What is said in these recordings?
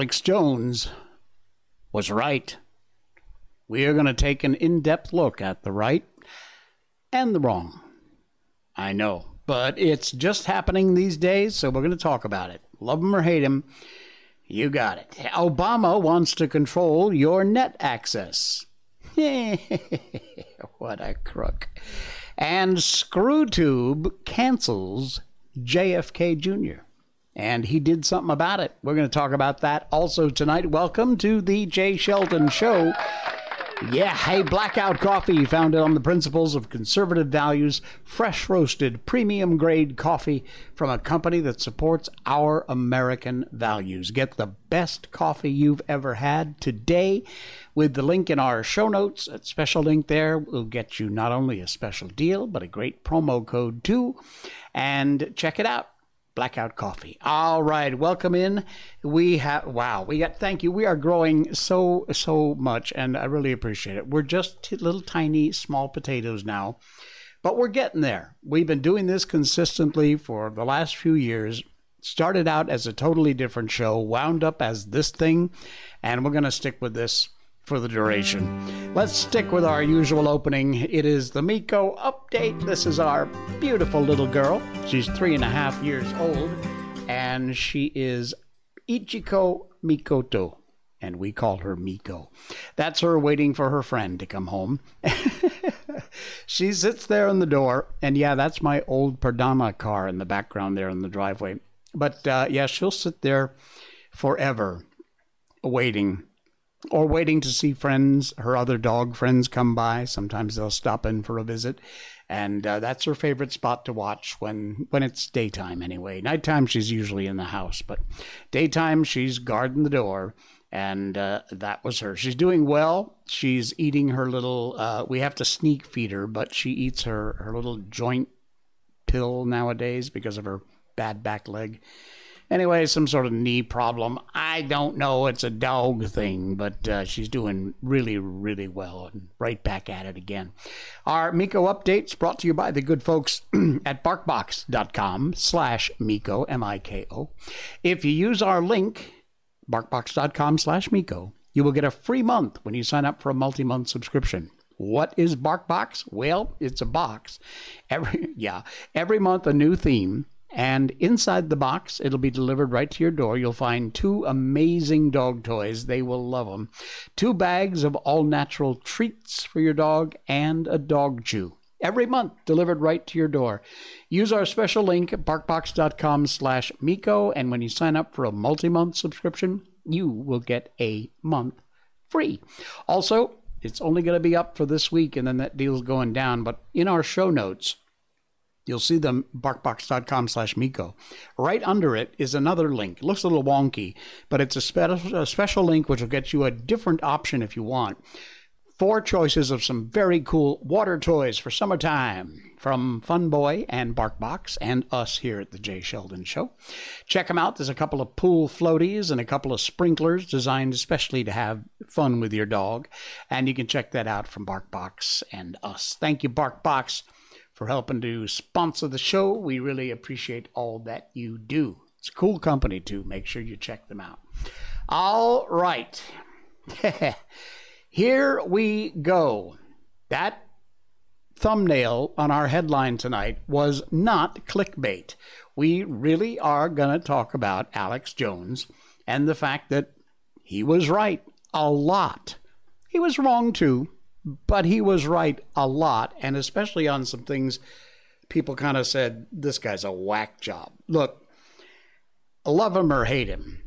Alex Jones was right. We are going to take an in depth look at the right and the wrong. I know, but it's just happening these days, so we're going to talk about it. Love him or hate him, you got it. Obama wants to control your net access. what a crook. And ScrewTube cancels JFK Jr. And he did something about it. We're going to talk about that also tonight. Welcome to the Jay Sheldon Show. Yeah, hey, Blackout Coffee, founded on the principles of conservative values, fresh roasted, premium grade coffee from a company that supports our American values. Get the best coffee you've ever had today with the link in our show notes. A special link there will get you not only a special deal, but a great promo code too. And check it out. Blackout Coffee. All right, welcome in. We have wow, we got thank you. We are growing so so much, and I really appreciate it. We're just t- little tiny small potatoes now, but we're getting there. We've been doing this consistently for the last few years. Started out as a totally different show, wound up as this thing, and we're going to stick with this for the duration. Let's stick with our usual opening. It is the Miko update. This is our beautiful little girl. She's three and a half years old, and she is Ichiko Mikoto, and we call her Miko. That's her waiting for her friend to come home. she sits there in the door, and yeah, that's my old Perdama car in the background there in the driveway. But uh, yeah, she'll sit there forever waiting or waiting to see friends, her other dog friends come by. Sometimes they'll stop in for a visit, and uh, that's her favorite spot to watch when when it's daytime. Anyway, nighttime she's usually in the house, but daytime she's guarding the door. And uh, that was her. She's doing well. She's eating her little. Uh, we have to sneak feed her, but she eats her her little joint pill nowadays because of her bad back leg Anyway, some sort of knee problem. I don't know. It's a dog thing, but uh, she's doing really, really well and right back at it again. Our Miko updates brought to you by the good folks at barkbox.com slash Miko, M-I-K-O. If you use our link, barkbox.com slash Miko, you will get a free month when you sign up for a multi-month subscription. What is BarkBox? Well, it's a box. Every yeah, every month a new theme and inside the box, it'll be delivered right to your door. You'll find two amazing dog toys. They will love them. Two bags of all natural treats for your dog and a dog chew. Every month, delivered right to your door. Use our special link at barkbox.com slash Miko, and when you sign up for a multi-month subscription, you will get a month free. Also, it's only going to be up for this week, and then that deal's going down. But in our show notes, You'll see them barkbox.com slash Miko. Right under it is another link. It looks a little wonky, but it's a, spe- a special link which will get you a different option if you want. Four choices of some very cool water toys for summertime from Fun Boy and Barkbox and us here at the Jay Sheldon Show. Check them out. There's a couple of pool floaties and a couple of sprinklers designed especially to have fun with your dog. And you can check that out from Barkbox and us. Thank you, Barkbox for helping to sponsor the show. We really appreciate all that you do. It's a cool company, too. Make sure you check them out. All right. Here we go. That thumbnail on our headline tonight was not clickbait. We really are going to talk about Alex Jones and the fact that he was right a lot. He was wrong too, but he was right a lot, and especially on some things people kind of said, this guy's a whack job. Look, love him or hate him,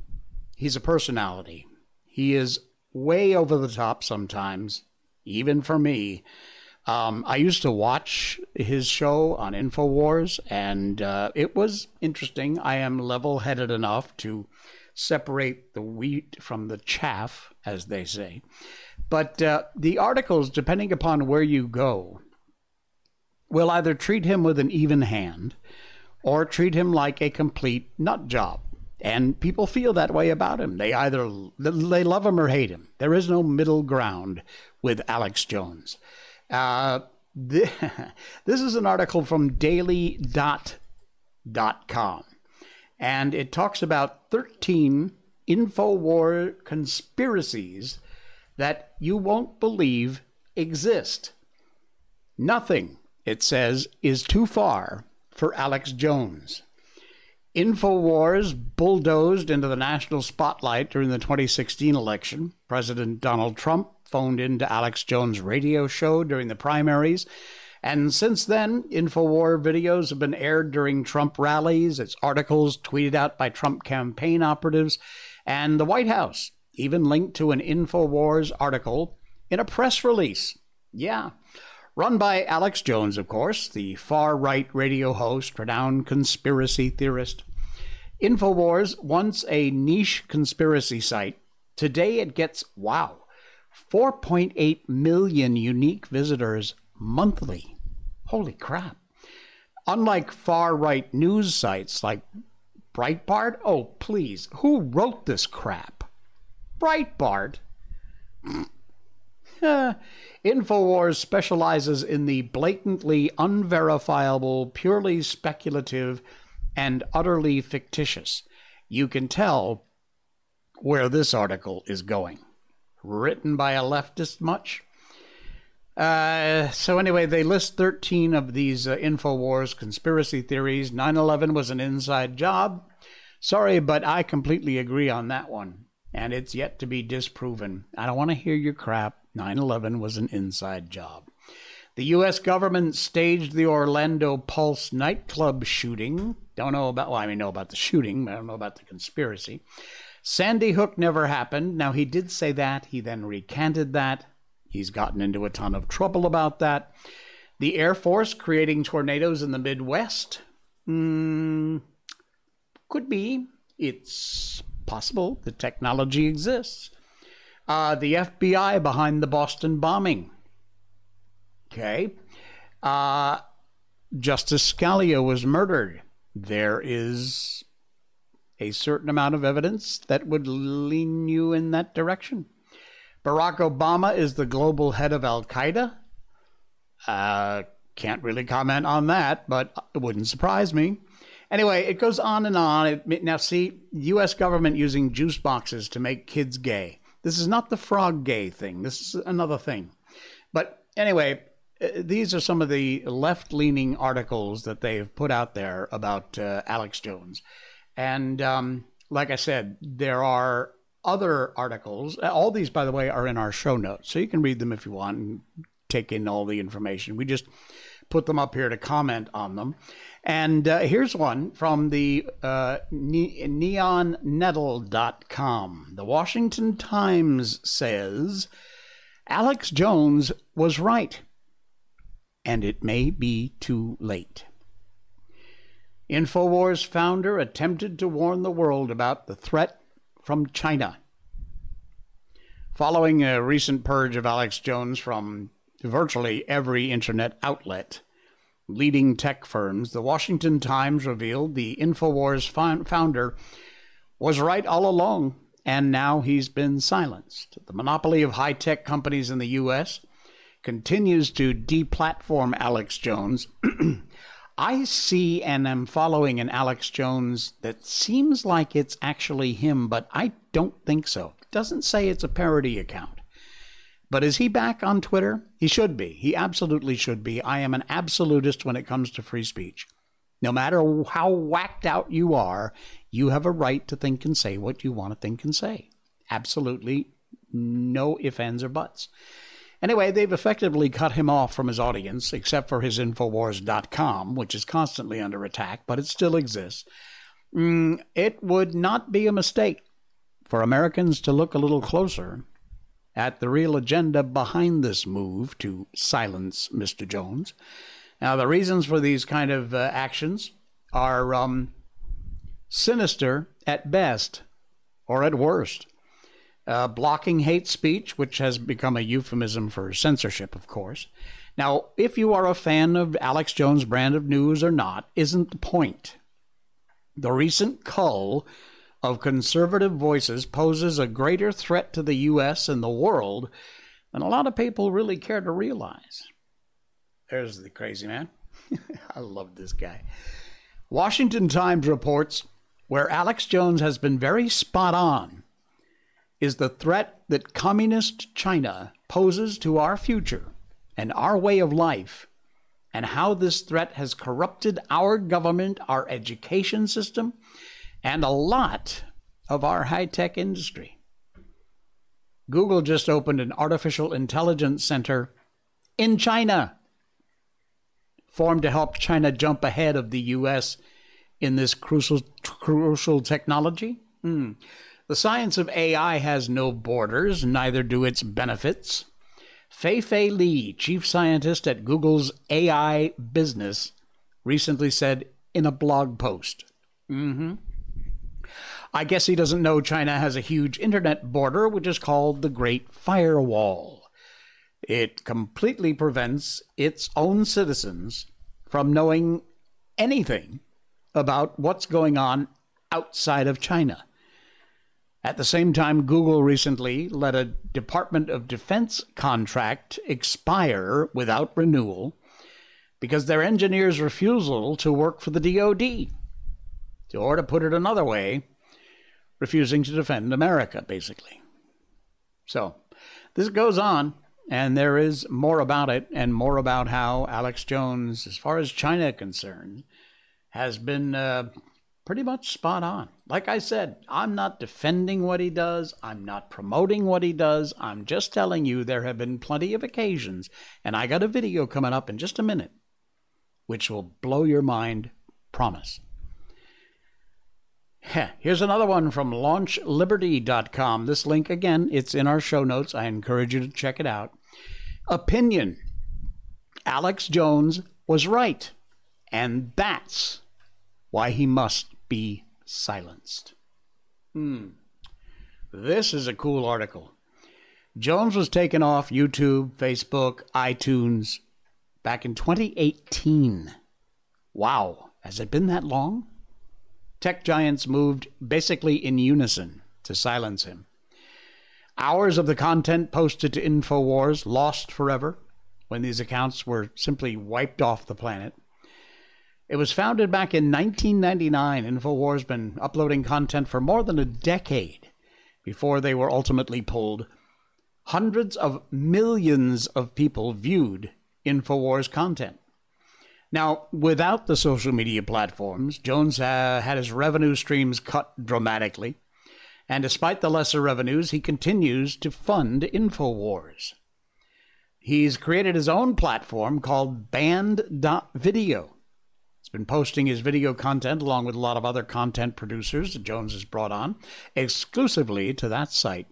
he's a personality. He is way over the top sometimes, even for me. Um, I used to watch his show on InfoWars, and uh, it was interesting. I am level headed enough to separate the wheat from the chaff, as they say. But uh, the articles, depending upon where you go, will either treat him with an even hand or treat him like a complete nut job. And people feel that way about him. They either they love him or hate him. There is no middle ground with Alex Jones. Uh, this is an article from daily.com, and it talks about 13 InfoWar conspiracies that you won't believe exist. Nothing, it says, is too far for Alex Jones. InfoWars bulldozed into the national spotlight during the 2016 election. President Donald Trump phoned into Alex Jones' radio show during the primaries. And since then, InfoWar videos have been aired during Trump rallies, its articles tweeted out by Trump campaign operatives, and the White House even linked to an InfoWars article in a press release. Yeah. Run by Alex Jones, of course, the far right radio host, renowned conspiracy theorist. InfoWars, once a niche conspiracy site, today it gets, wow, 4.8 million unique visitors monthly. Holy crap. Unlike far right news sites like Breitbart, oh, please, who wrote this crap? Breitbart? InfoWars specializes in the blatantly unverifiable, purely speculative, and utterly fictitious. You can tell where this article is going. Written by a leftist, much? Uh, so, anyway, they list 13 of these uh, InfoWars conspiracy theories. 9 11 was an inside job. Sorry, but I completely agree on that one. And it's yet to be disproven. I don't want to hear your crap. 9 11 was an inside job. The U.S. government staged the Orlando Pulse nightclub shooting. Don't know about, well, I mean, know about the shooting, but I don't know about the conspiracy. Sandy Hook never happened. Now, he did say that. He then recanted that. He's gotten into a ton of trouble about that. The Air Force creating tornadoes in the Midwest? Mm, could be. It's possible. The technology exists. Uh, the FBI behind the Boston bombing. Okay. Uh, Justice Scalia was murdered. There is a certain amount of evidence that would lean you in that direction. Barack Obama is the global head of Al Qaeda. Uh, can't really comment on that, but it wouldn't surprise me. Anyway, it goes on and on. It, now, see, U.S. government using juice boxes to make kids gay. This is not the frog gay thing. This is another thing. But anyway, uh, these are some of the left leaning articles that they've put out there about uh, Alex Jones. And um, like I said, there are other articles. All these, by the way, are in our show notes. So you can read them if you want and take in all the information. We just put them up here to comment on them. And uh, here's one from the uh, ne- neonnettle.com. The Washington Times says Alex Jones was right and it may be too late. InfoWars founder attempted to warn the world about the threat from China. Following a recent purge of Alex Jones from virtually every internet outlet, leading tech firms, the Washington Times revealed the InfoWars founder was right all along, and now he's been silenced. The monopoly of high tech companies in the U.S continues to deplatform Alex Jones. I see and am following an Alex Jones that seems like it's actually him, but I don't think so. It doesn't say it's a parody account. But is he back on Twitter? He should be. He absolutely should be. I am an absolutist when it comes to free speech. No matter how whacked out you are, you have a right to think and say what you want to think and say. Absolutely no ifs, ands, or buts. Anyway, they've effectively cut him off from his audience, except for his Infowars.com, which is constantly under attack, but it still exists. Mm, it would not be a mistake for Americans to look a little closer at the real agenda behind this move to silence Mr. Jones. Now, the reasons for these kind of uh, actions are um, sinister at best or at worst uh, blocking hate speech, which has become a euphemism for censorship, of course. Now, if you are a fan of Alex Jones' brand of news or not, isn't the point. The recent cull of conservative voices poses a greater threat to the U.S. and the world than a lot of people really care to realize. There's the crazy man. I love this guy. Washington Times reports where Alex Jones has been very spot on is the threat that communist China poses to our future and our way of life, and how this threat has corrupted our government, our education system, and a lot of our high tech industry. Google just opened an artificial intelligence center in China, formed to help China jump ahead of the U.S. in this crucial, crucial technology. Mm. The science of AI has no borders, neither do its benefits. Fei Fei Li, chief scientist at Google's AI business, recently said in a blog post. Mm-hmm. I guess he doesn't know China has a huge internet border, which is called the Great Firewall. It completely prevents its own citizens from knowing anything about what's going on outside of China. At the same time, Google recently let a Department of Defense contract expire without renewal because their engineers' refusal to work for the DoD. Or to put it another way, refusing to defend America, basically. So, this goes on, and there is more about it and more about how Alex Jones, as far as China is concerned, has been uh, pretty much spot on. Like I said, I'm not defending what he does, I'm not promoting what he does, I'm just telling you there have been plenty of occasions, and I got a video coming up in just a minute, which will blow your mind, promise. Here's another one from launchliberty.com. This link, again, it's in our show notes. I encourage you to check it out. Opinion Alex Jones was right, and that's why he must be silenced. Hmm. This is a cool article. Jones was taken off YouTube, Facebook, iTunes back in 2018. Wow, has it been that long? Tech giants moved basically in unison to silence him. Hours of the content posted to InfoWars lost forever when these accounts were simply wiped off the planet. It was founded back in 1999. InfoWars been uploading content for more than a decade before they were ultimately pulled. Hundreds of millions of people viewed InfoWars content. Now, without the social media platforms, Jones uh, had his revenue streams cut dramatically. And despite the lesser revenues, he continues to fund InfoWars. He's created his own platform called Banned.video. He's been posting his video content along with a lot of other content producers that Jones has brought on exclusively to that site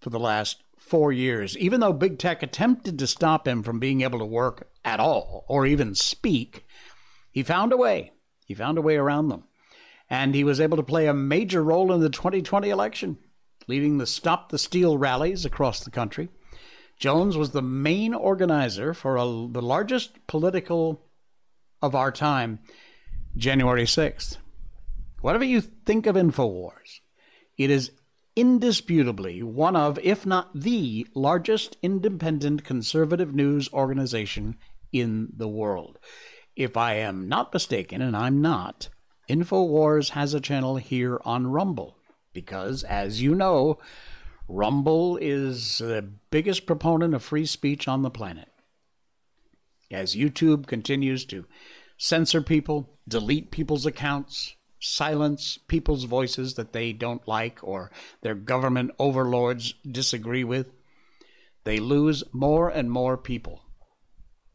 for the last four years, even though big tech attempted to stop him from being able to work at all or even speak, he found a way. He found a way around them. And he was able to play a major role in the 2020 election, leading the Stop the Steal rallies across the country. Jones was the main organizer for a, the largest political of our time, January 6th. Whatever you think of InfoWars, it is indisputably one of, if not the largest independent conservative news organization in the world. If I am not mistaken, and I'm not, InfoWars has a channel here on Rumble because, as you know, Rumble is the biggest proponent of free speech on the planet. As YouTube continues to censor people, delete people's accounts, silence people's voices that they don't like or their government overlords disagree with, they lose more and more people.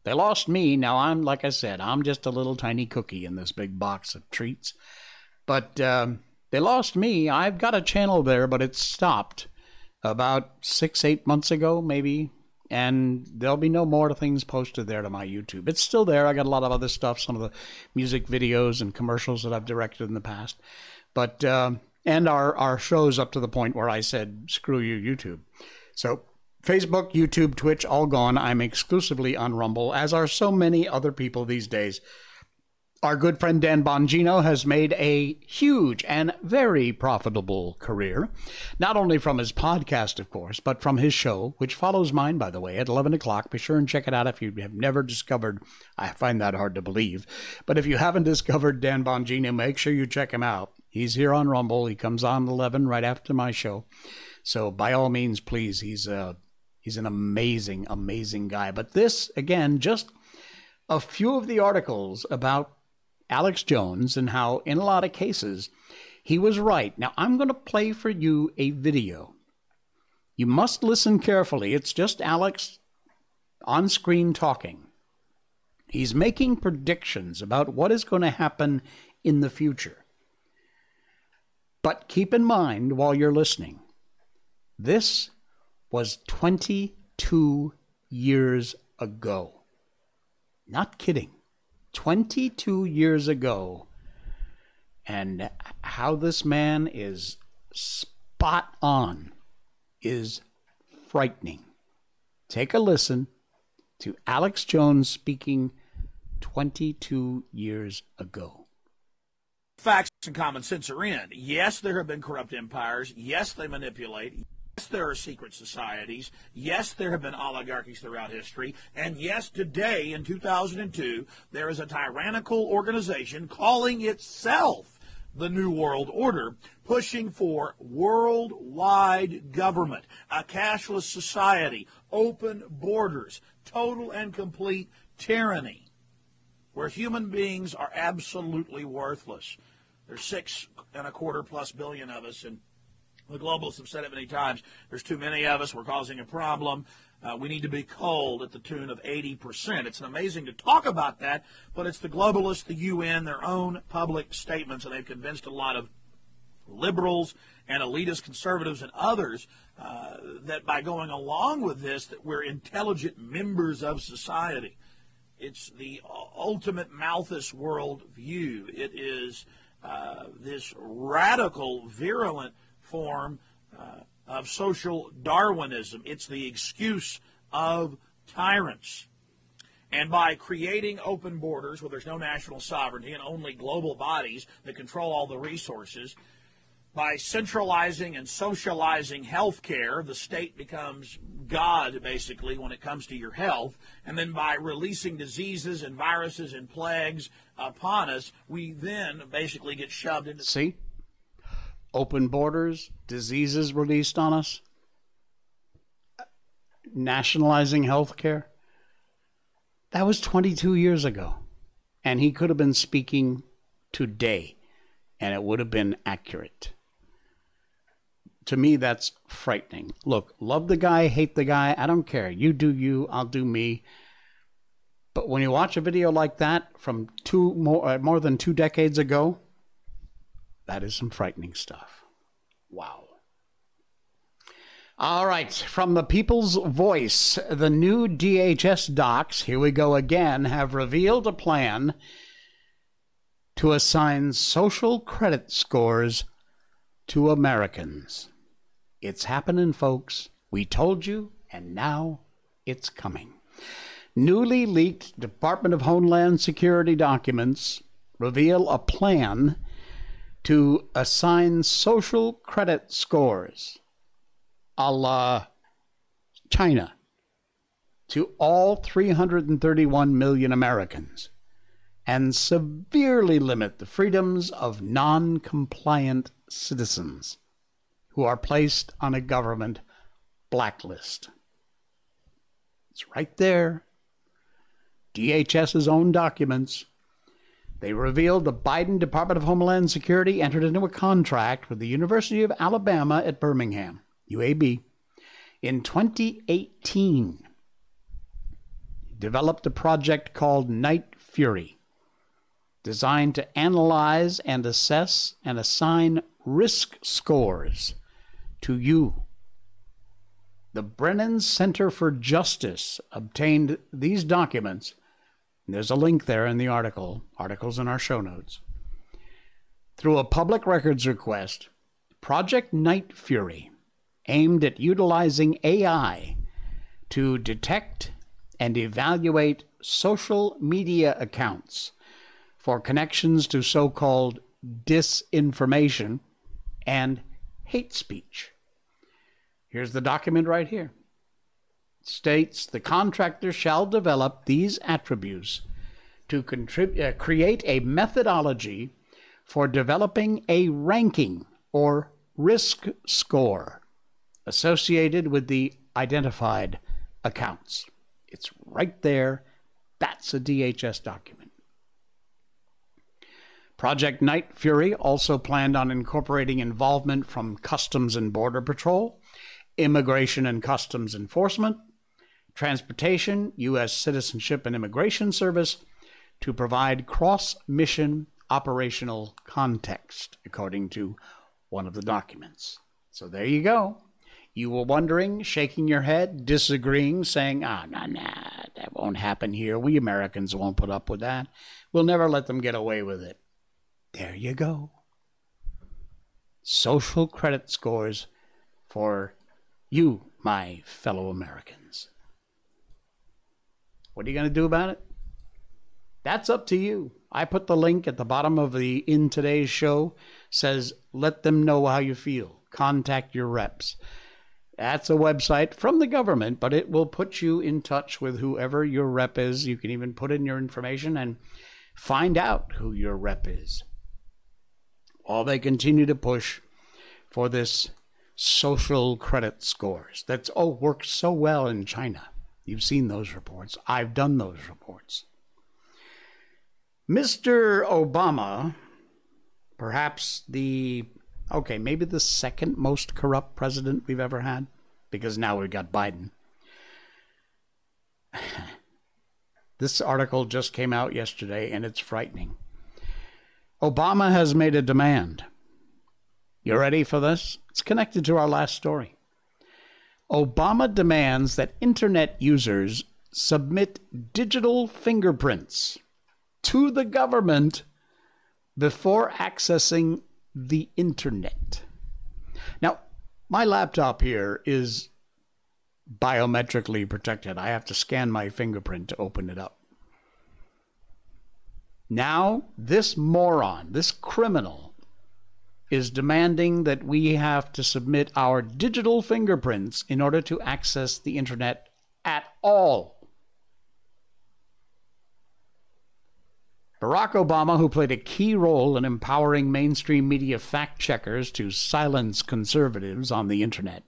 They lost me. Now I'm, like I said, I'm just a little tiny cookie in this big box of treats. But um, they lost me. I've got a channel there, but it stopped about six, eight months ago, maybe and there'll be no more things posted there to my YouTube. It's still there. I got a lot of other stuff, some of the music videos and commercials that I've directed in the past, but uh, and our our shows up to the point where I said screw you YouTube. So Facebook, YouTube, Twitch, all gone. I'm exclusively on Rumble, as are so many other people these days. Our good friend Dan Bongino has made a huge and very profitable career, not only from his podcast, of course, but from his show, which follows mine, by the way, at 11 o'clock. Be sure and check it out if you have never discovered. I find that hard to believe. But if you haven't discovered Dan Bongino, make sure you check him out. He's here on Rumble. He comes on 11 right after my show. So by all means, please, he's a he's an amazing, amazing guy. But this again, just a few of the articles about Alex Jones and how, in a lot of cases, he was right. Now I'm going to play for you a video. You must listen carefully. It's just Alex on screen talking. He's making predictions about what is going to happen in the future. But keep in mind while you're listening this was 22 years ago. Not kidding. 22 years ago. And how this man is spot on is frightening. Take a listen to Alex Jones speaking 22 years ago. Facts and common sense are in. Yes, there have been corrupt empires. Yes, they manipulate. Yes, there are secret societies. Yes, there have been oligarchies throughout history. And yes, today in 2002, there is a tyrannical organization calling itself the New World Order, pushing for worldwide government, a cashless society, open borders, total and complete tyranny, where human beings are absolutely worthless. There's six and a quarter plus billion of us, and the globalists have said it many times. There's too many of us. We're causing a problem. Uh, we need to be culled at the tune of 80%. It's amazing to talk about that, but it's the globalists, the UN, their own public statements, and they've convinced a lot of liberals and elitist conservatives and others uh, that by going along with this, that we're intelligent members of society. It's the ultimate Malthus world view. It is uh, this radical, virulent form uh, of social Darwinism. It's the excuse of tyrants. And by creating open borders where there's no national sovereignty and only global bodies that control all the resources, by centralizing and socializing health care, the state becomes God, basically, when it comes to your health. And then by releasing diseases and viruses and plagues upon us, we then basically get shoved into. See? Open borders, diseases released on us, nationalizing health care. That was 22 years ago. And he could have been speaking today, and it would have been accurate. To me, that's frightening. Look, love the guy, hate the guy, I don't care. You do you, I'll do me. But when you watch a video like that from two more, uh, more than two decades ago, that is some frightening stuff. Wow. All right, from the People's Voice, the new DHS docs, here we go again, have revealed a plan to assign social credit scores to Americans. It's happening, folks. We told you, and now it's coming. Newly leaked Department of Homeland Security documents reveal a plan to assign social credit scores a la China to all 331 million Americans and severely limit the freedoms of non compliant citizens who are placed on a government blacklist. It's right there. DHS's own documents they revealed the Biden Department of Homeland Security entered into a contract with the University of Alabama at Birmingham, UAB, in 2018. Developed a project called Night Fury, designed to analyze and assess and assign risk scores to you. The Brennan Center for Justice obtained these documents there's a link there in the article, articles in our show notes. Through a public records request, Project Night Fury aimed at utilizing AI to detect and evaluate social media accounts for connections to so called disinformation and hate speech. Here's the document right here states the contractor shall develop these attributes to contrib- uh, create a methodology for developing a ranking or risk score associated with the identified accounts. It's right there. That's a DHS document. Project Night Fury also planned on incorporating involvement from Customs and Border Patrol, Immigration and Customs Enforcement, Transportation, U.S. Citizenship and Immigration Service to provide cross mission operational context, according to one of the documents. So there you go. You were wondering, shaking your head, disagreeing, saying, ah, oh, no, no, that won't happen here. We Americans won't put up with that. We'll never let them get away with it. There you go. Social credit scores for you, my fellow Americans. What are you going to do about it? That's up to you. I put the link at the bottom of the in today's show says let them know how you feel. Contact your reps. That's a website from the government, but it will put you in touch with whoever your rep is. You can even put in your information and find out who your rep is. While they continue to push for this social credit scores that's oh works so well in China. You've seen those reports. I've done those reports. Mr. Obama, perhaps the okay, maybe the second most corrupt president we've ever had, because now we've got Biden. this article just came out yesterday and it's frightening. Obama has made a demand. You ready for this? It's connected to our last story. Obama demands that internet users submit digital fingerprints to the government before accessing the internet. Now, my laptop here is biometrically protected. I have to scan my fingerprint to open it up. Now, this moron, this criminal, is demanding that we have to submit our digital fingerprints in order to access the internet at all. Barack Obama, who played a key role in empowering mainstream media fact checkers to silence conservatives on the internet,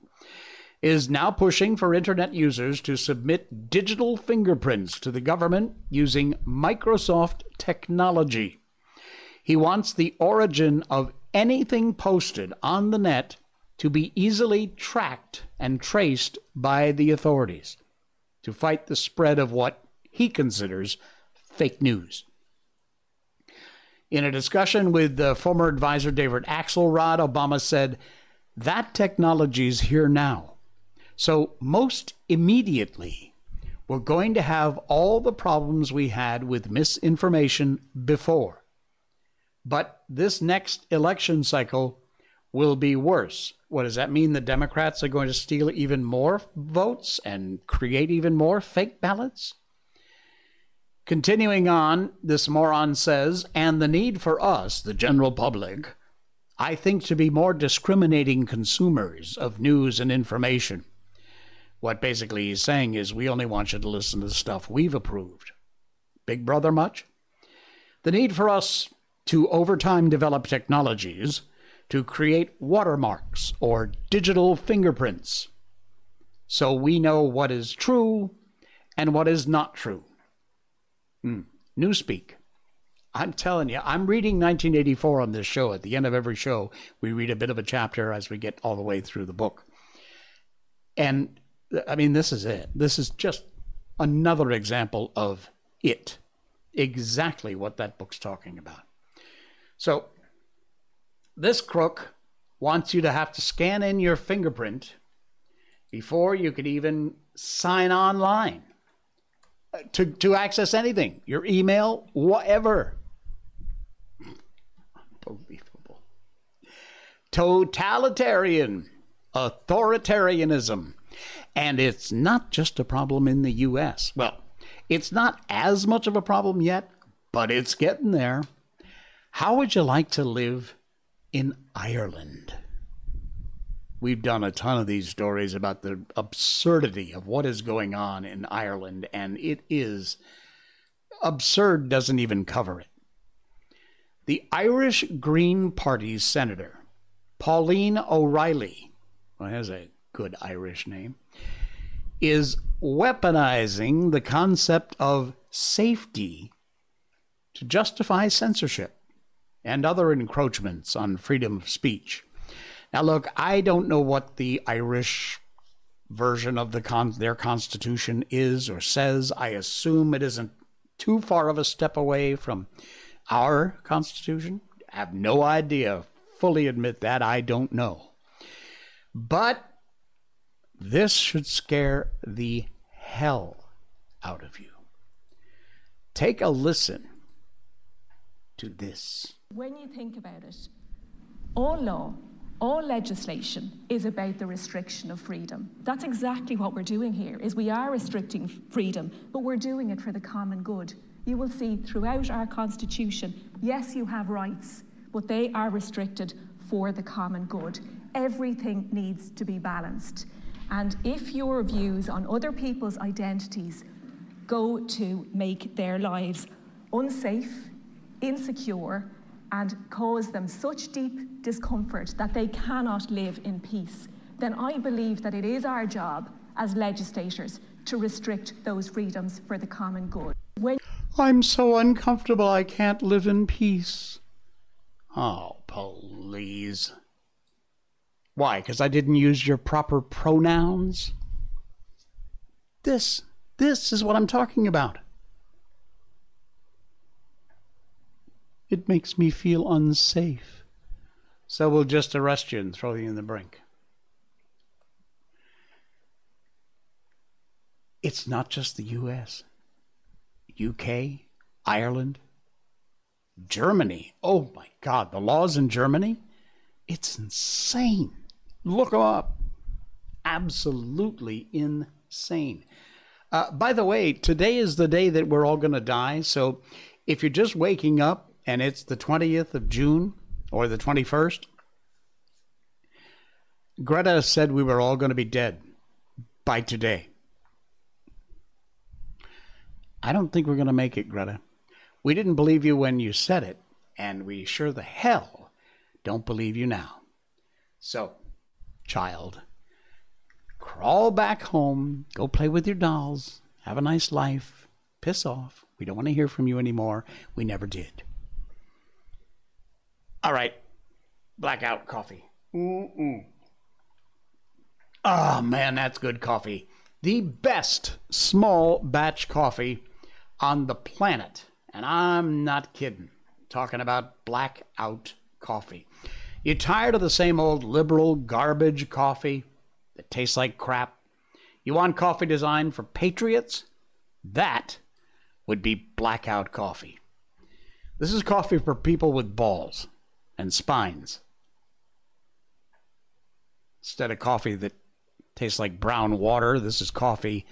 is now pushing for internet users to submit digital fingerprints to the government using Microsoft technology. He wants the origin of anything posted on the net to be easily tracked and traced by the authorities to fight the spread of what he considers fake news. In a discussion with the former advisor David Axelrod, Obama said, That technology is here now. So, most immediately, we're going to have all the problems we had with misinformation before. But this next election cycle will be worse. What does that mean? The Democrats are going to steal even more votes and create even more fake ballots? Continuing on, this moron says, and the need for us, the general public, I think to be more discriminating consumers of news and information. What basically he's saying is, we only want you to listen to the stuff we've approved. Big Brother much? The need for us to over time develop technologies to create watermarks or digital fingerprints so we know what is true and what is not true. Mm. Newspeak. I'm telling you, I'm reading 1984 on this show. At the end of every show, we read a bit of a chapter as we get all the way through the book. And I mean, this is it. This is just another example of it. Exactly what that book's talking about. So, this crook wants you to have to scan in your fingerprint before you could even sign online uh, to, to access anything, your email, whatever. Unbelievable. Totalitarian authoritarianism. And it's not just a problem in the U.S. Well, it's not as much of a problem yet, but it's getting there. How would you like to live in Ireland? We've done a ton of these stories about the absurdity of what is going on in Ireland, and it is absurd, doesn't even cover it. The Irish Green Party's senator, Pauline O'Reilly, well, has a good Irish name, is weaponizing the concept of safety to justify censorship and other encroachments on freedom of speech. Now, look, I don't know what the Irish version of the con- their constitution is or says. I assume it isn't too far of a step away from our constitution. I have no idea. Fully admit that I don't know. But this should scare the hell out of you. Take a listen to this. When you think about it, all law, all legislation is about the restriction of freedom. That's exactly what we're doing here. Is we are restricting freedom, but we're doing it for the common good. You will see throughout our constitution, yes, you have rights, but they are restricted for the common good. Everything needs to be balanced. And if your views on other people's identities go to make their lives unsafe, insecure, and cause them such deep discomfort that they cannot live in peace, then I believe that it is our job as legislators to restrict those freedoms for the common good. When I'm so uncomfortable I can't live in peace. Oh, please. Why? Because I didn't use your proper pronouns? This, this is what I'm talking about. It makes me feel unsafe. So we'll just arrest you and throw you in the brink. It's not just the U.S., UK, Ireland, Germany. Oh my God, the laws in Germany? It's insane. Look them up. Absolutely insane. Uh, by the way, today is the day that we're all going to die. So if you're just waking up and it's the 20th of June or the 21st, Greta said we were all going to be dead by today. I don't think we're going to make it, Greta. We didn't believe you when you said it, and we sure the hell don't believe you now. So, child, crawl back home, go play with your dolls, have a nice life, piss off. We don't want to hear from you anymore. We never did. All right, blackout coffee. Mm-mm. Oh man, that's good coffee. The best small batch coffee on the planet. And I'm not kidding. Talking about blackout coffee. You tired of the same old liberal garbage coffee that tastes like crap? You want coffee designed for patriots? That would be blackout coffee. This is coffee for people with balls and spines. Instead of coffee that tastes like brown water, this is coffee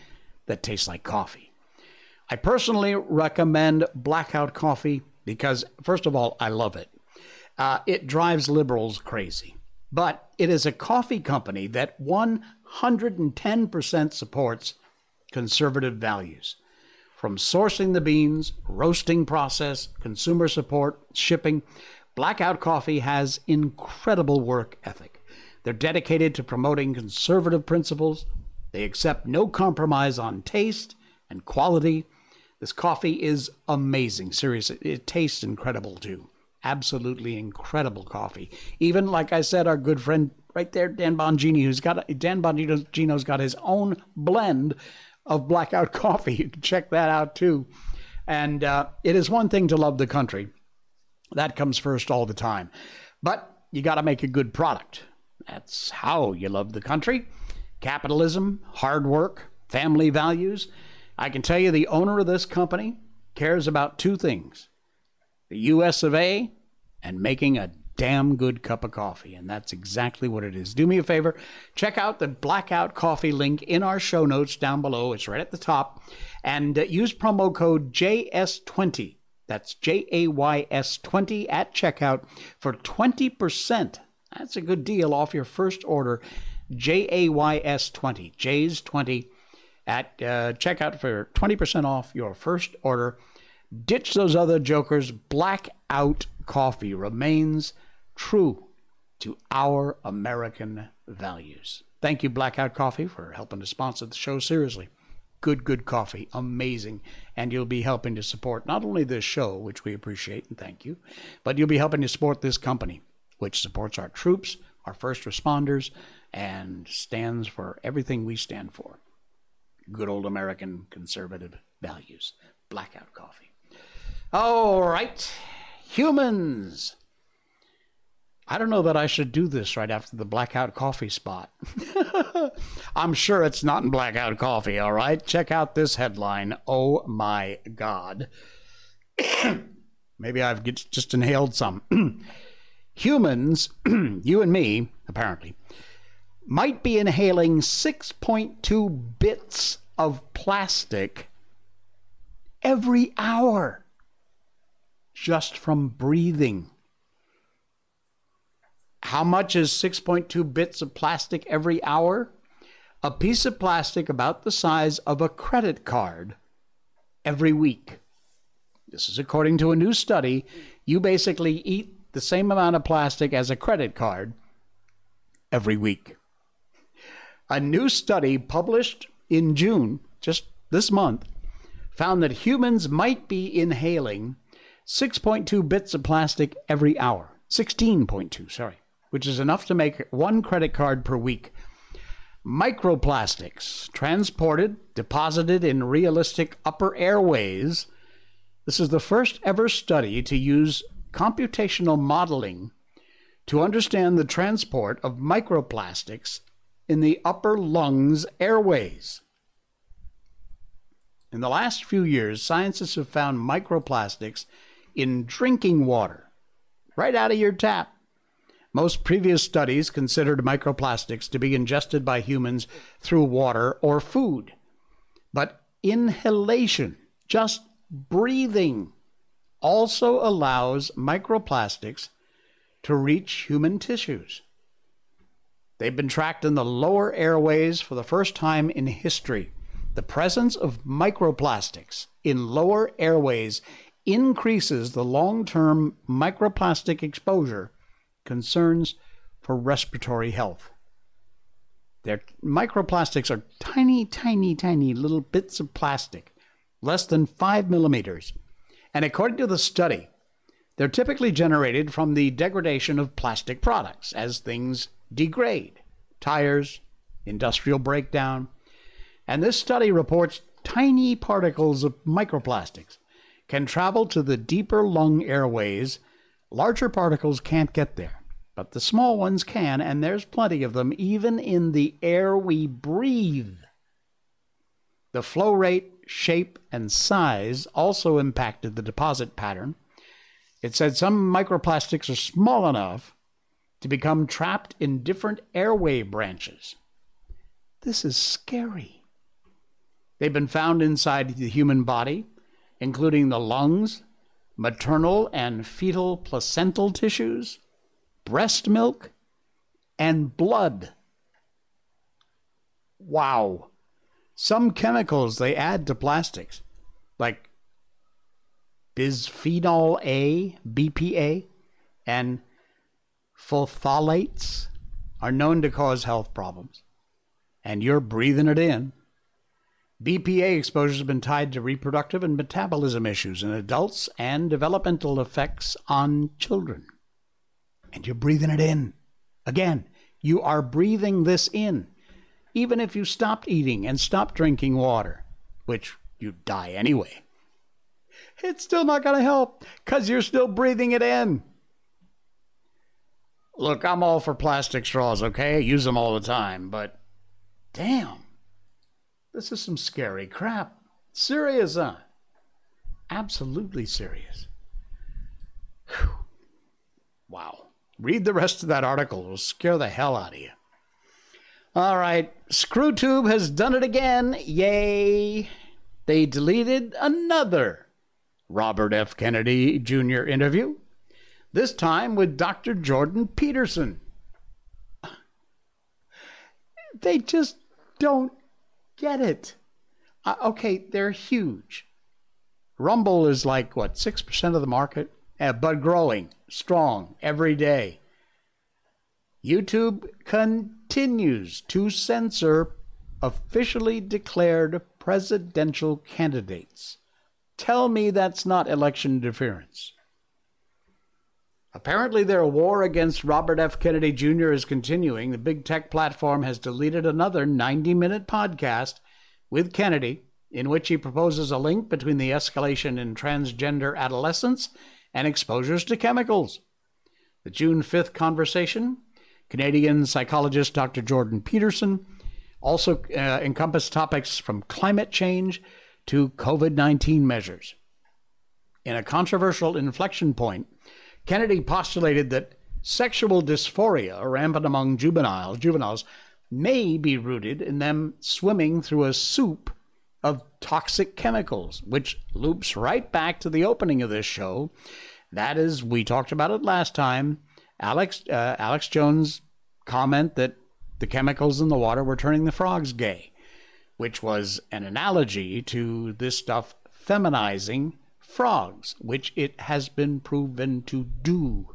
that tastes like coffee. I personally recommend Blackout Coffee because, first of all, I love it. Uh, it drives liberals crazy. But it is a coffee company that 110% supports conservative values. From sourcing the beans, roasting process, consumer support, shipping, Blackout Coffee has incredible work ethic. They're dedicated to promoting conservative principles. They accept no compromise on taste and quality. This coffee is amazing. Seriously, it tastes incredible too. Absolutely incredible coffee. Even like I said, our good friend right there, Dan Bongino, who's got Dan Bongino's got his own blend of blackout coffee. You can check that out too. And uh, it is one thing to love the country. That comes first all the time. But you got to make a good product. That's how you love the country. Capitalism, hard work, family values. I can tell you the owner of this company cares about two things the US of A and making a damn good cup of coffee. And that's exactly what it is. Do me a favor, check out the Blackout Coffee link in our show notes down below. It's right at the top. And uh, use promo code JAYS20. That's J A Y S 20 at checkout for 20%. That's a good deal off your first order. J A Y S 20. J's 20 at uh, checkout for 20% off your first order. Ditch those other jokers. Blackout coffee remains true to our American values. Thank you, Blackout Coffee, for helping to sponsor the show. Seriously, good, good coffee, amazing. And you'll be helping to support not only this show, which we appreciate and thank you, but you'll be helping to support this company, which supports our troops, our first responders, and stands for everything we stand for. Good old American conservative values. Blackout Coffee. All right, humans. I don't know that I should do this right after the blackout coffee spot. I'm sure it's not in blackout coffee, all right? Check out this headline. Oh my God. Maybe I've just inhaled some. Humans, you and me, apparently, might be inhaling 6.2 bits of plastic every hour just from breathing. How much is 6.2 bits of plastic every hour? A piece of plastic about the size of a credit card every week. This is according to a new study. You basically eat the same amount of plastic as a credit card every week. A new study published in June, just this month, found that humans might be inhaling 6.2 bits of plastic every hour. 16.2, sorry which is enough to make one credit card per week. Microplastics transported, deposited in realistic upper airways. This is the first ever study to use computational modeling to understand the transport of microplastics in the upper lungs airways. In the last few years, scientists have found microplastics in drinking water, right out of your tap. Most previous studies considered microplastics to be ingested by humans through water or food. But inhalation, just breathing, also allows microplastics to reach human tissues. They've been tracked in the lower airways for the first time in history. The presence of microplastics in lower airways increases the long term microplastic exposure concerns for respiratory health. Their microplastics are tiny, tiny, tiny little bits of plastic, less than five millimeters. And according to the study, they're typically generated from the degradation of plastic products as things degrade tires, industrial breakdown. And this study reports tiny particles of microplastics can travel to the deeper lung airways Larger particles can't get there, but the small ones can, and there's plenty of them even in the air we breathe. The flow rate, shape, and size also impacted the deposit pattern. It said some microplastics are small enough to become trapped in different airway branches. This is scary. They've been found inside the human body, including the lungs, maternal and fetal placental tissues, breast milk, and blood. Wow. Some chemicals they add to plastics, like bisphenol A, BPA, and phthalates, are known to cause health problems. And you're breathing it in. BPA exposure has been tied to reproductive and metabolism issues in adults and developmental effects on children. And you're breathing it in. Again, you are breathing this in. Even if you stopped eating and stopped drinking water, which you'd die anyway, it's still not going to help because you're still breathing it in. Look, I'm all for plastic straws, okay? I use them all the time, but damn. This is some scary crap. Serious, huh? Absolutely serious. Whew. Wow. Read the rest of that article. It'll scare the hell out of you. All right. ScrewTube has done it again. Yay. They deleted another Robert F. Kennedy Jr. interview, this time with Dr. Jordan Peterson. They just don't get it. Uh, okay, they're huge. Rumble is like, what, 6% of the market? Uh, but growing, strong, every day. YouTube continues to censor officially declared presidential candidates. Tell me that's not election interference. Apparently, their war against Robert F. Kennedy Jr. is continuing. The big tech platform has deleted another 90 minute podcast with Kennedy, in which he proposes a link between the escalation in transgender adolescence and exposures to chemicals. The June 5th conversation, Canadian psychologist Dr. Jordan Peterson, also uh, encompassed topics from climate change to COVID 19 measures. In a controversial inflection point, Kennedy postulated that sexual dysphoria rampant among juveniles, juveniles may be rooted in them swimming through a soup of toxic chemicals, which loops right back to the opening of this show. That is, we talked about it last time. Alex uh, Alex Jones comment that the chemicals in the water were turning the frogs gay, which was an analogy to this stuff feminizing frogs, which it has been proven to do.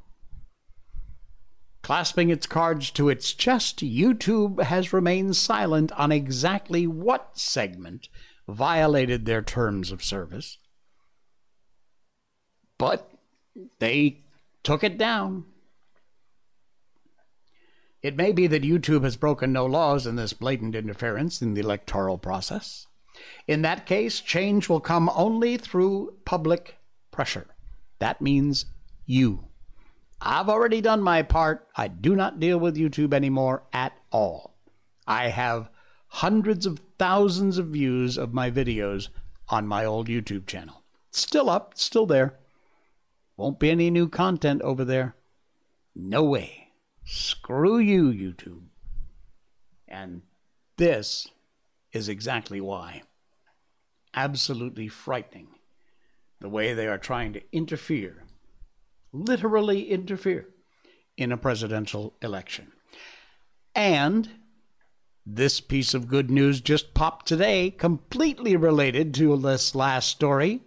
Clasping its cards to its chest, YouTube has remained silent on exactly what segment violated their terms of service. But they took it down. It may be that YouTube has broken no laws in this blatant interference in the electoral process. In that case, change will come only through public pressure. That means you. I've already done my part. I do not deal with YouTube anymore at all. I have hundreds of thousands of views of my videos on my old YouTube channel. Still up, still there. Won't be any new content over there. No way. Screw you, YouTube. And this is exactly why. Absolutely frightening the way they are trying to interfere, literally interfere, in a presidential election. And this piece of good news just popped today, completely related to this last story.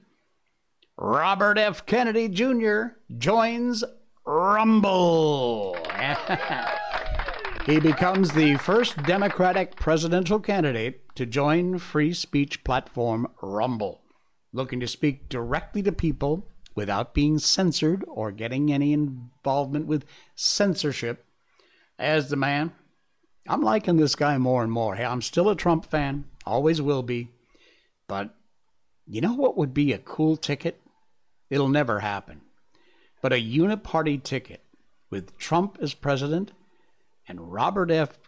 Robert F. Kennedy Jr. joins Rumble. he becomes the first Democratic presidential candidate to join free speech platform Rumble, looking to speak directly to people without being censored or getting any involvement with censorship. As the man, I'm liking this guy more and more. Hey, I'm still a Trump fan, always will be. But you know what would be a cool ticket? It'll never happen. But a uniparty ticket with Trump as president and Robert F.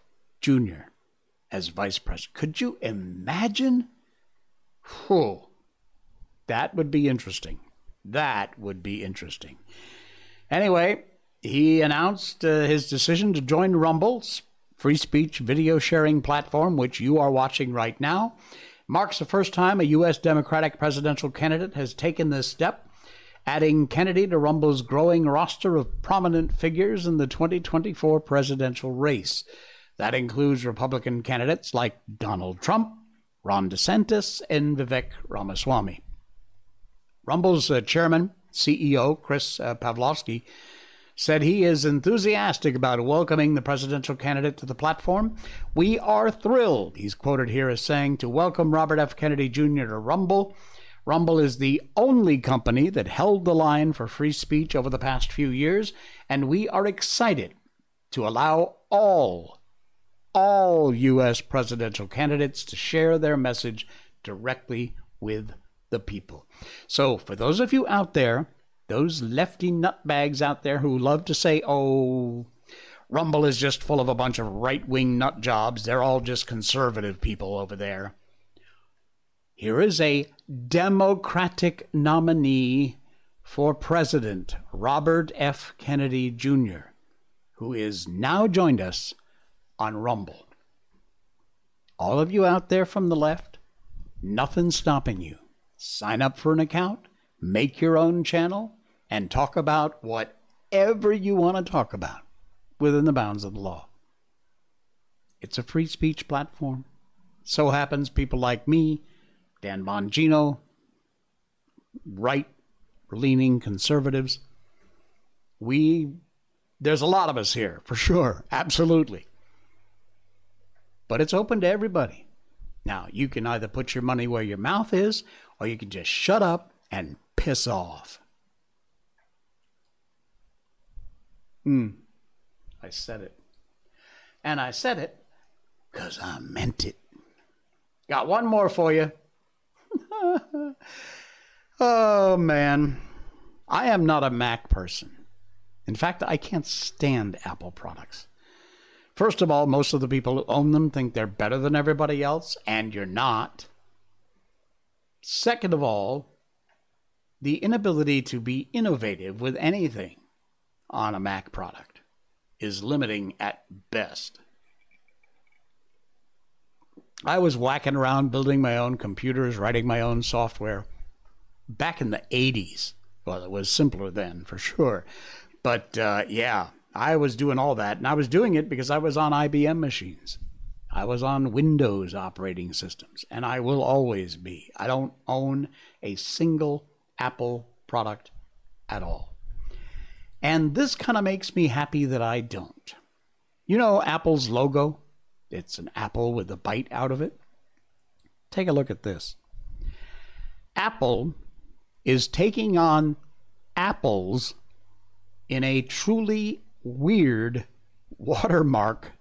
Jr. as vice president. Could you imagine? Whew. That would be interesting. That would be interesting. Anyway, he announced uh, his decision to join Rumble's free speech video sharing platform, which you are watching right now. Marks the first time a U.S. Democratic presidential candidate has taken this step adding Kennedy to Rumble's growing roster of prominent figures in the 2024 presidential race. That includes Republican candidates like Donald Trump, Ron DeSantis, and Vivek Ramaswamy. Rumble's uh, chairman, CEO Chris uh, Pavlovski, said he is enthusiastic about welcoming the presidential candidate to the platform. We are thrilled, he's quoted here as saying, to welcome Robert F. Kennedy Jr. to Rumble Rumble is the only company that held the line for free speech over the past few years, and we are excited to allow all, all U.S. presidential candidates to share their message directly with the people. So, for those of you out there, those lefty nutbags out there who love to say, oh, Rumble is just full of a bunch of right wing nut jobs, they're all just conservative people over there. Here is a Democratic nominee for president, Robert F. Kennedy Jr., who is now joined us on Rumble. All of you out there from the left, nothing's stopping you. Sign up for an account, make your own channel, and talk about whatever you want to talk about within the bounds of the law. It's a free speech platform. So happens people like me Dan Bongino, right leaning conservatives. We, there's a lot of us here, for sure, absolutely. But it's open to everybody. Now, you can either put your money where your mouth is, or you can just shut up and piss off. Hmm. I said it. And I said it because I meant it. Got one more for you. oh, man. I am not a Mac person. In fact, I can't stand Apple products. First of all, most of the people who own them think they're better than everybody else, and you're not. Second of all, the inability to be innovative with anything on a Mac product is limiting at best. I was whacking around building my own computers, writing my own software back in the 80s. Well, it was simpler then, for sure. But uh, yeah, I was doing all that, and I was doing it because I was on IBM machines. I was on Windows operating systems, and I will always be. I don't own a single Apple product at all. And this kind of makes me happy that I don't. You know Apple's logo? It's an apple with a bite out of it. Take a look at this. Apple is taking on apples in a truly weird watermark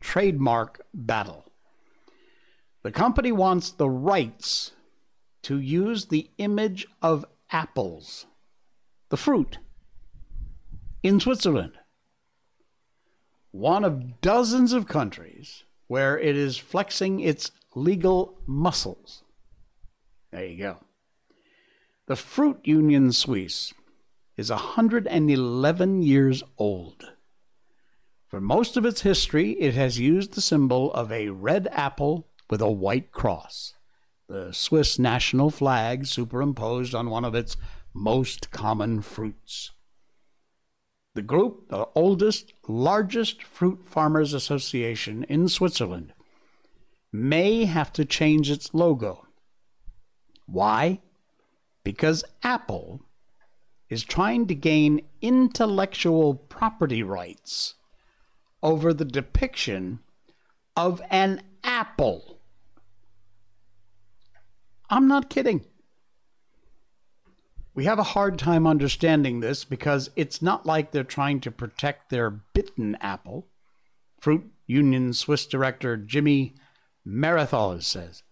trademark battle. The company wants the rights to use the image of apples, the fruit, in Switzerland. One of dozens of countries where it is flexing its legal muscles. There you go. The Fruit Union Suisse is 111 years old. For most of its history, it has used the symbol of a red apple with a white cross, the Swiss national flag superimposed on one of its most common fruits. The group, the oldest, largest fruit farmers association in Switzerland, may have to change its logo. Why? Because Apple is trying to gain intellectual property rights over the depiction of an apple. I'm not kidding. We have a hard time understanding this because it's not like they're trying to protect their bitten apple. Fruit Union Swiss director Jimmy Mariéthoz says,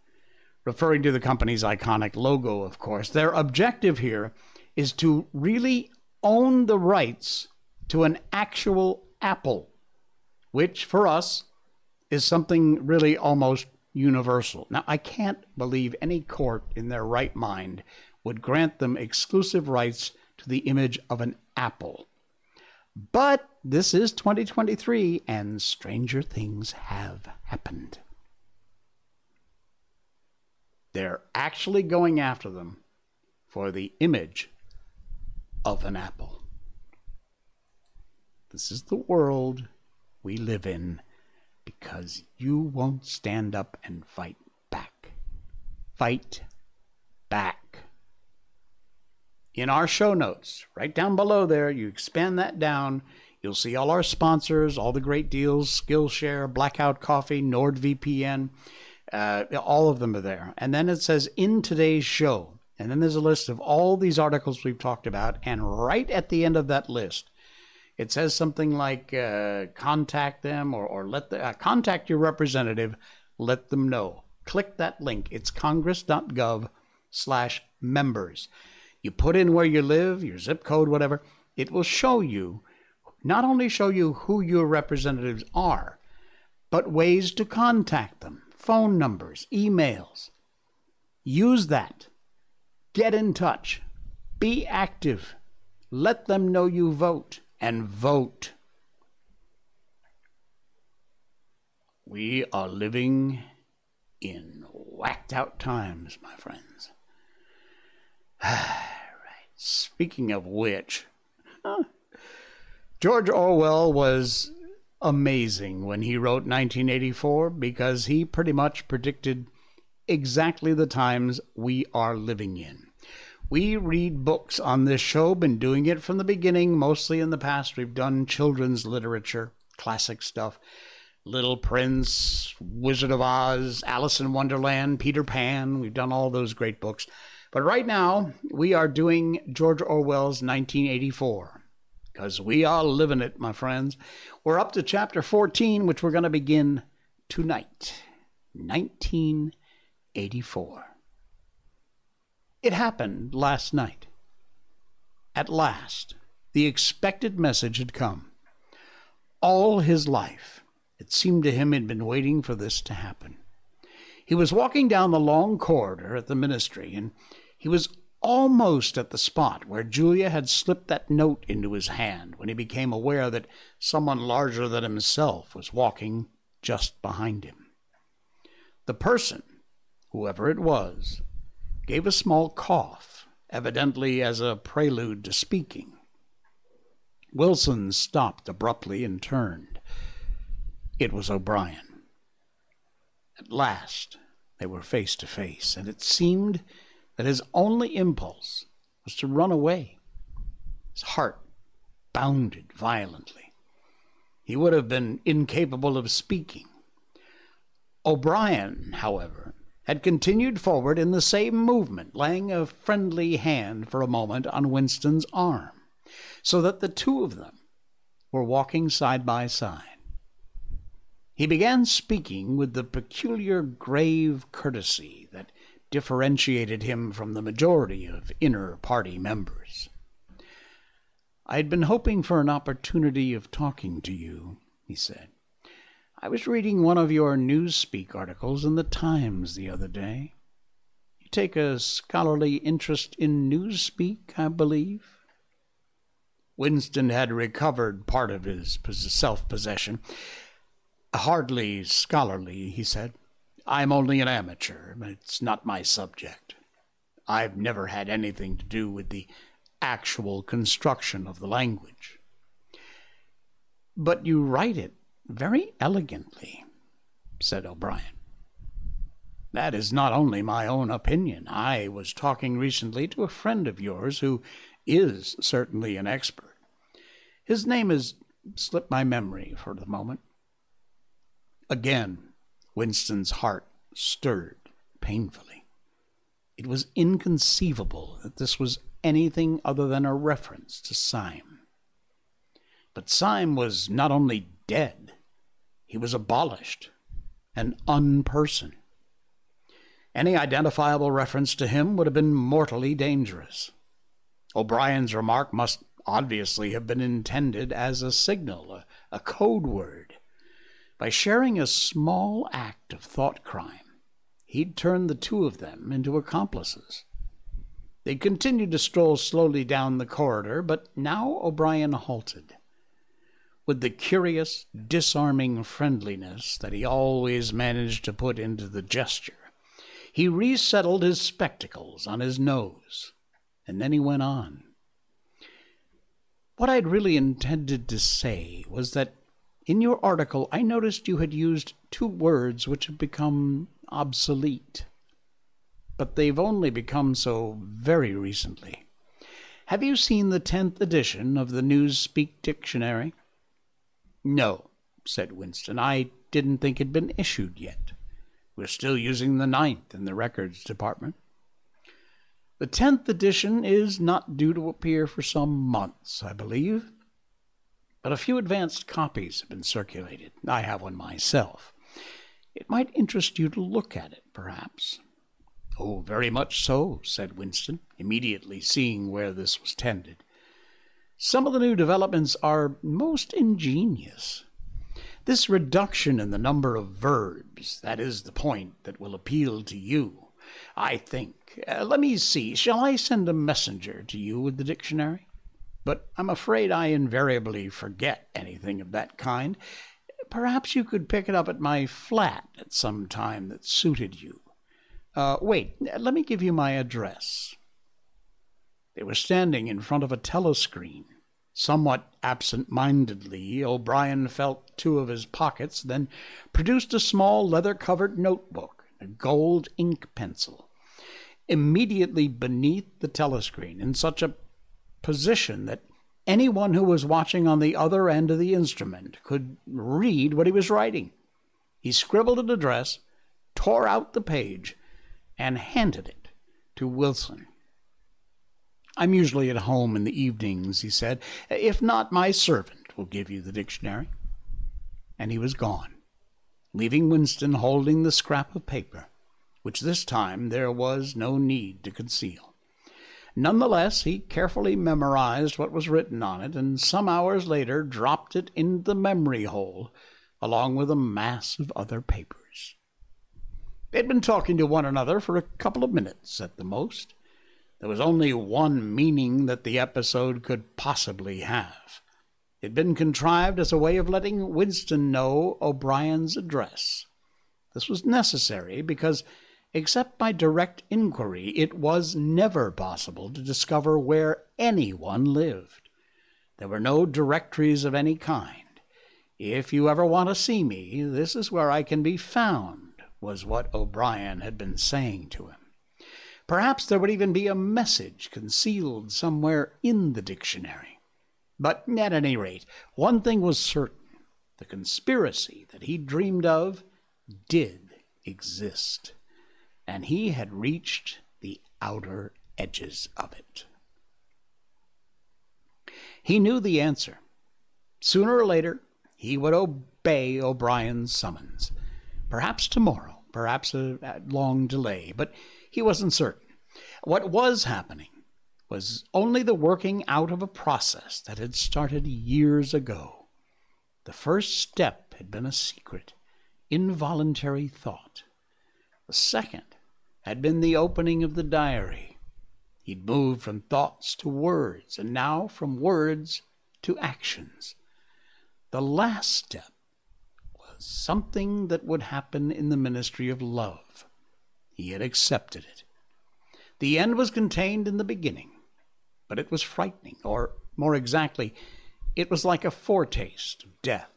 referring to the company's iconic logo, of course. Their objective here is to really own the rights to an actual apple, which for us is something really almost universal. Now, I can't believe any court in their right mind would grant them exclusive rights to the image of an apple. But this is 2023, and stranger things have happened. They're actually going after them for the image of an apple. This is the world we live in because you won't stand up and fight back. Fight back. In our show notes, right down below there, you expand that down. You'll see all our sponsors, all the great deals Skillshare, Blackout Coffee, NordVPN. Uh, all of them are there. And then it says in today's show, and then there's a list of all these articles we've talked about. And right at the end of that list, it says something like uh, contact them or, or let the, uh, contact your representative, let them know. Click that link. It's congress.gov slash members. You put in where you live, your zip code, whatever. It will show you, not only show you who your representatives are, but ways to contact them, phone numbers, emails. Use that Get in touch. Be active. Let them know you vote and vote. We are living in whacked out times, my friends. right. Speaking of which, George Orwell was amazing when he wrote 1984 because he pretty much predicted exactly the times we are living in. We read books on this show, been doing it from the beginning. Mostly in the past, we've done children's literature, classic stuff. Little Prince, Wizard of Oz, Alice in Wonderland, Peter Pan. We've done all those great books. But right now, we are doing George Orwell's 1984 because we are living it, my friends. We're up to chapter 14, which we're going to begin tonight. 1984. It happened last night. At last, the expected message had come. All his life, it seemed to him he'd been waiting for this to happen. He was walking down the long corridor at the ministry, and he was almost at the spot where Julia had slipped that note into his hand when he became aware that someone larger than himself was walking just behind him. The person, whoever it was, gave a small cough, evidently as a prelude to speaking. Winston stopped abruptly and turned. It was O'Brien. At last they were face to face, and it seemed that his only impulse was to run away. His heart bounded violently. He would have been incapable of speaking. O'Brien, however, had continued forward in the same movement, laying a friendly hand for a moment on Winston's arm, so that the two of them were walking side by side. He began speaking with the peculiar grave courtesy that differentiated him from the majority of inner party members. I had been hoping for an opportunity of talking to you, he said. I was reading one of your Newspeak articles in the Times the other day. You take a scholarly interest in Newspeak, I believe? Winston had recovered part of his self possession. Hardly scholarly, he said. I'm only an amateur. It's not my subject. I've never had anything to do with the actual construction of the language. But you write it very elegantly, said O'Brien. That is not only my own opinion. I was talking recently to a friend of yours who is certainly an expert. His name has slipped my memory for the moment. Again, Winston's heart stirred painfully. It was inconceivable that this was anything other than a reference to Syme. But Syme was not only dead, he was abolished, an unperson. Any identifiable reference to him would have been mortally dangerous. O'Brien's remark must obviously have been intended as a signal, a, a code word. By sharing a small act of thought crime, he'd turned the two of them into accomplices. They continued to stroll slowly down the corridor, but now O'Brien halted. With the curious, disarming friendliness that he always managed to put into the gesture, he resettled his spectacles on his nose, and then he went on. What I'd really intended to say was that in your article I noticed you had used two words which have become obsolete. But they've only become so very recently. Have you seen the tenth edition of the Newspeak Dictionary? No, said Winston. I didn't think it'd been issued yet. We're still using the ninth in the records department. The tenth edition is not due to appear for some months, I believe. But a few advanced copies have been circulated. I have one myself. It might interest you to look at it, perhaps. Oh, very much so, said Winston, immediately seeing where this was tended. Some of the new developments are most ingenious. This reduction in the number of verbs, that is the point that will appeal to you, I think. Uh, let me see, shall I send a messenger to you with the dictionary? But I'm afraid I invariably forget anything of that kind. Perhaps you could pick it up at my flat at some time that suited you. Uh, wait, let me give you my address. They were standing in front of a telescreen. Somewhat absent mindedly, O'Brien felt two of his pockets, then produced a small leather covered notebook, a gold ink pencil. immediately beneath the telescreen in such a position that anyone who was watching on the other end of the instrument could read what he was writing. He scribbled an address, tore out the page, and handed it to Winston. I'm usually at home in the evenings, he said. If not, my servant will give you the dictionary. And he was gone, leaving Winston holding the scrap of paper, which this time there was no need to conceal. Nonetheless, he carefully memorized what was written on it, and some hours later dropped it into the memory hole along with a mass of other papers. They'd been talking to one another for a couple of minutes at the most. There was only one meaning that the episode could possibly have. It had been contrived as a way of letting Winston know O'Brien's address. This was necessary because, except by direct inquiry, it was never possible to discover where anyone lived. There were no directories of any kind. If you ever want to see me, this is where I can be found, was what O'Brien had been saying to him. Perhaps there would even be a message concealed somewhere in the dictionary. But at any rate, one thing was certain the conspiracy that he dreamed of did exist, and he had reached the outer edges of it. He knew the answer. Sooner or later, he would obey O'Brien's summons. Perhaps tomorrow, perhaps a, long delay, but he wasn't certain. What was happening was only the working out of a process that had started years ago. The first step had been a secret, involuntary thought. The second had been the opening of the diary. He'd moved from thoughts to words, and now from words to actions. The last step was something that would happen in the ministry of love. He had accepted it. The end was contained in the beginning, but it was frightening, or more exactly, it was like a foretaste of death,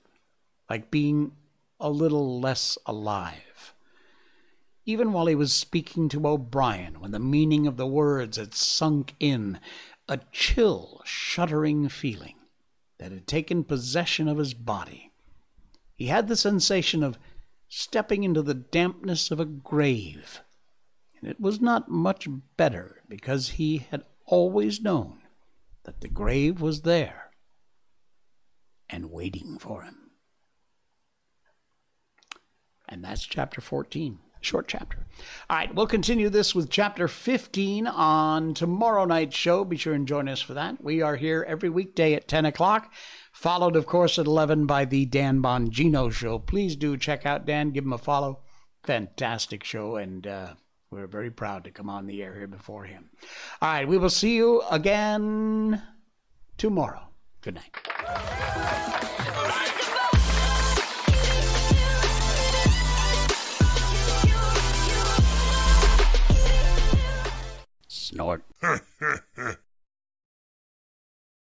like being a little less alive. Even while he was speaking to O'Brien, when the meaning of the words had sunk in, a chill, shuddering feeling that had taken possession of his body. He had the sensation of stepping into the dampness of a grave, and it was not much better because he had always known that the grave was there and waiting for him. And that's chapter 14 short chapter. All right, we'll continue this with chapter 15 on tomorrow night's show. Be sure and join us for that. We are here every weekday at 10 o'clock, followed, of course, at 11 by the Dan Bongino show. Please do check out Dan, give him a follow. Fantastic show, and uh, we're very proud to come on the air here before him. All right, we will see you again tomorrow. Good night. snort.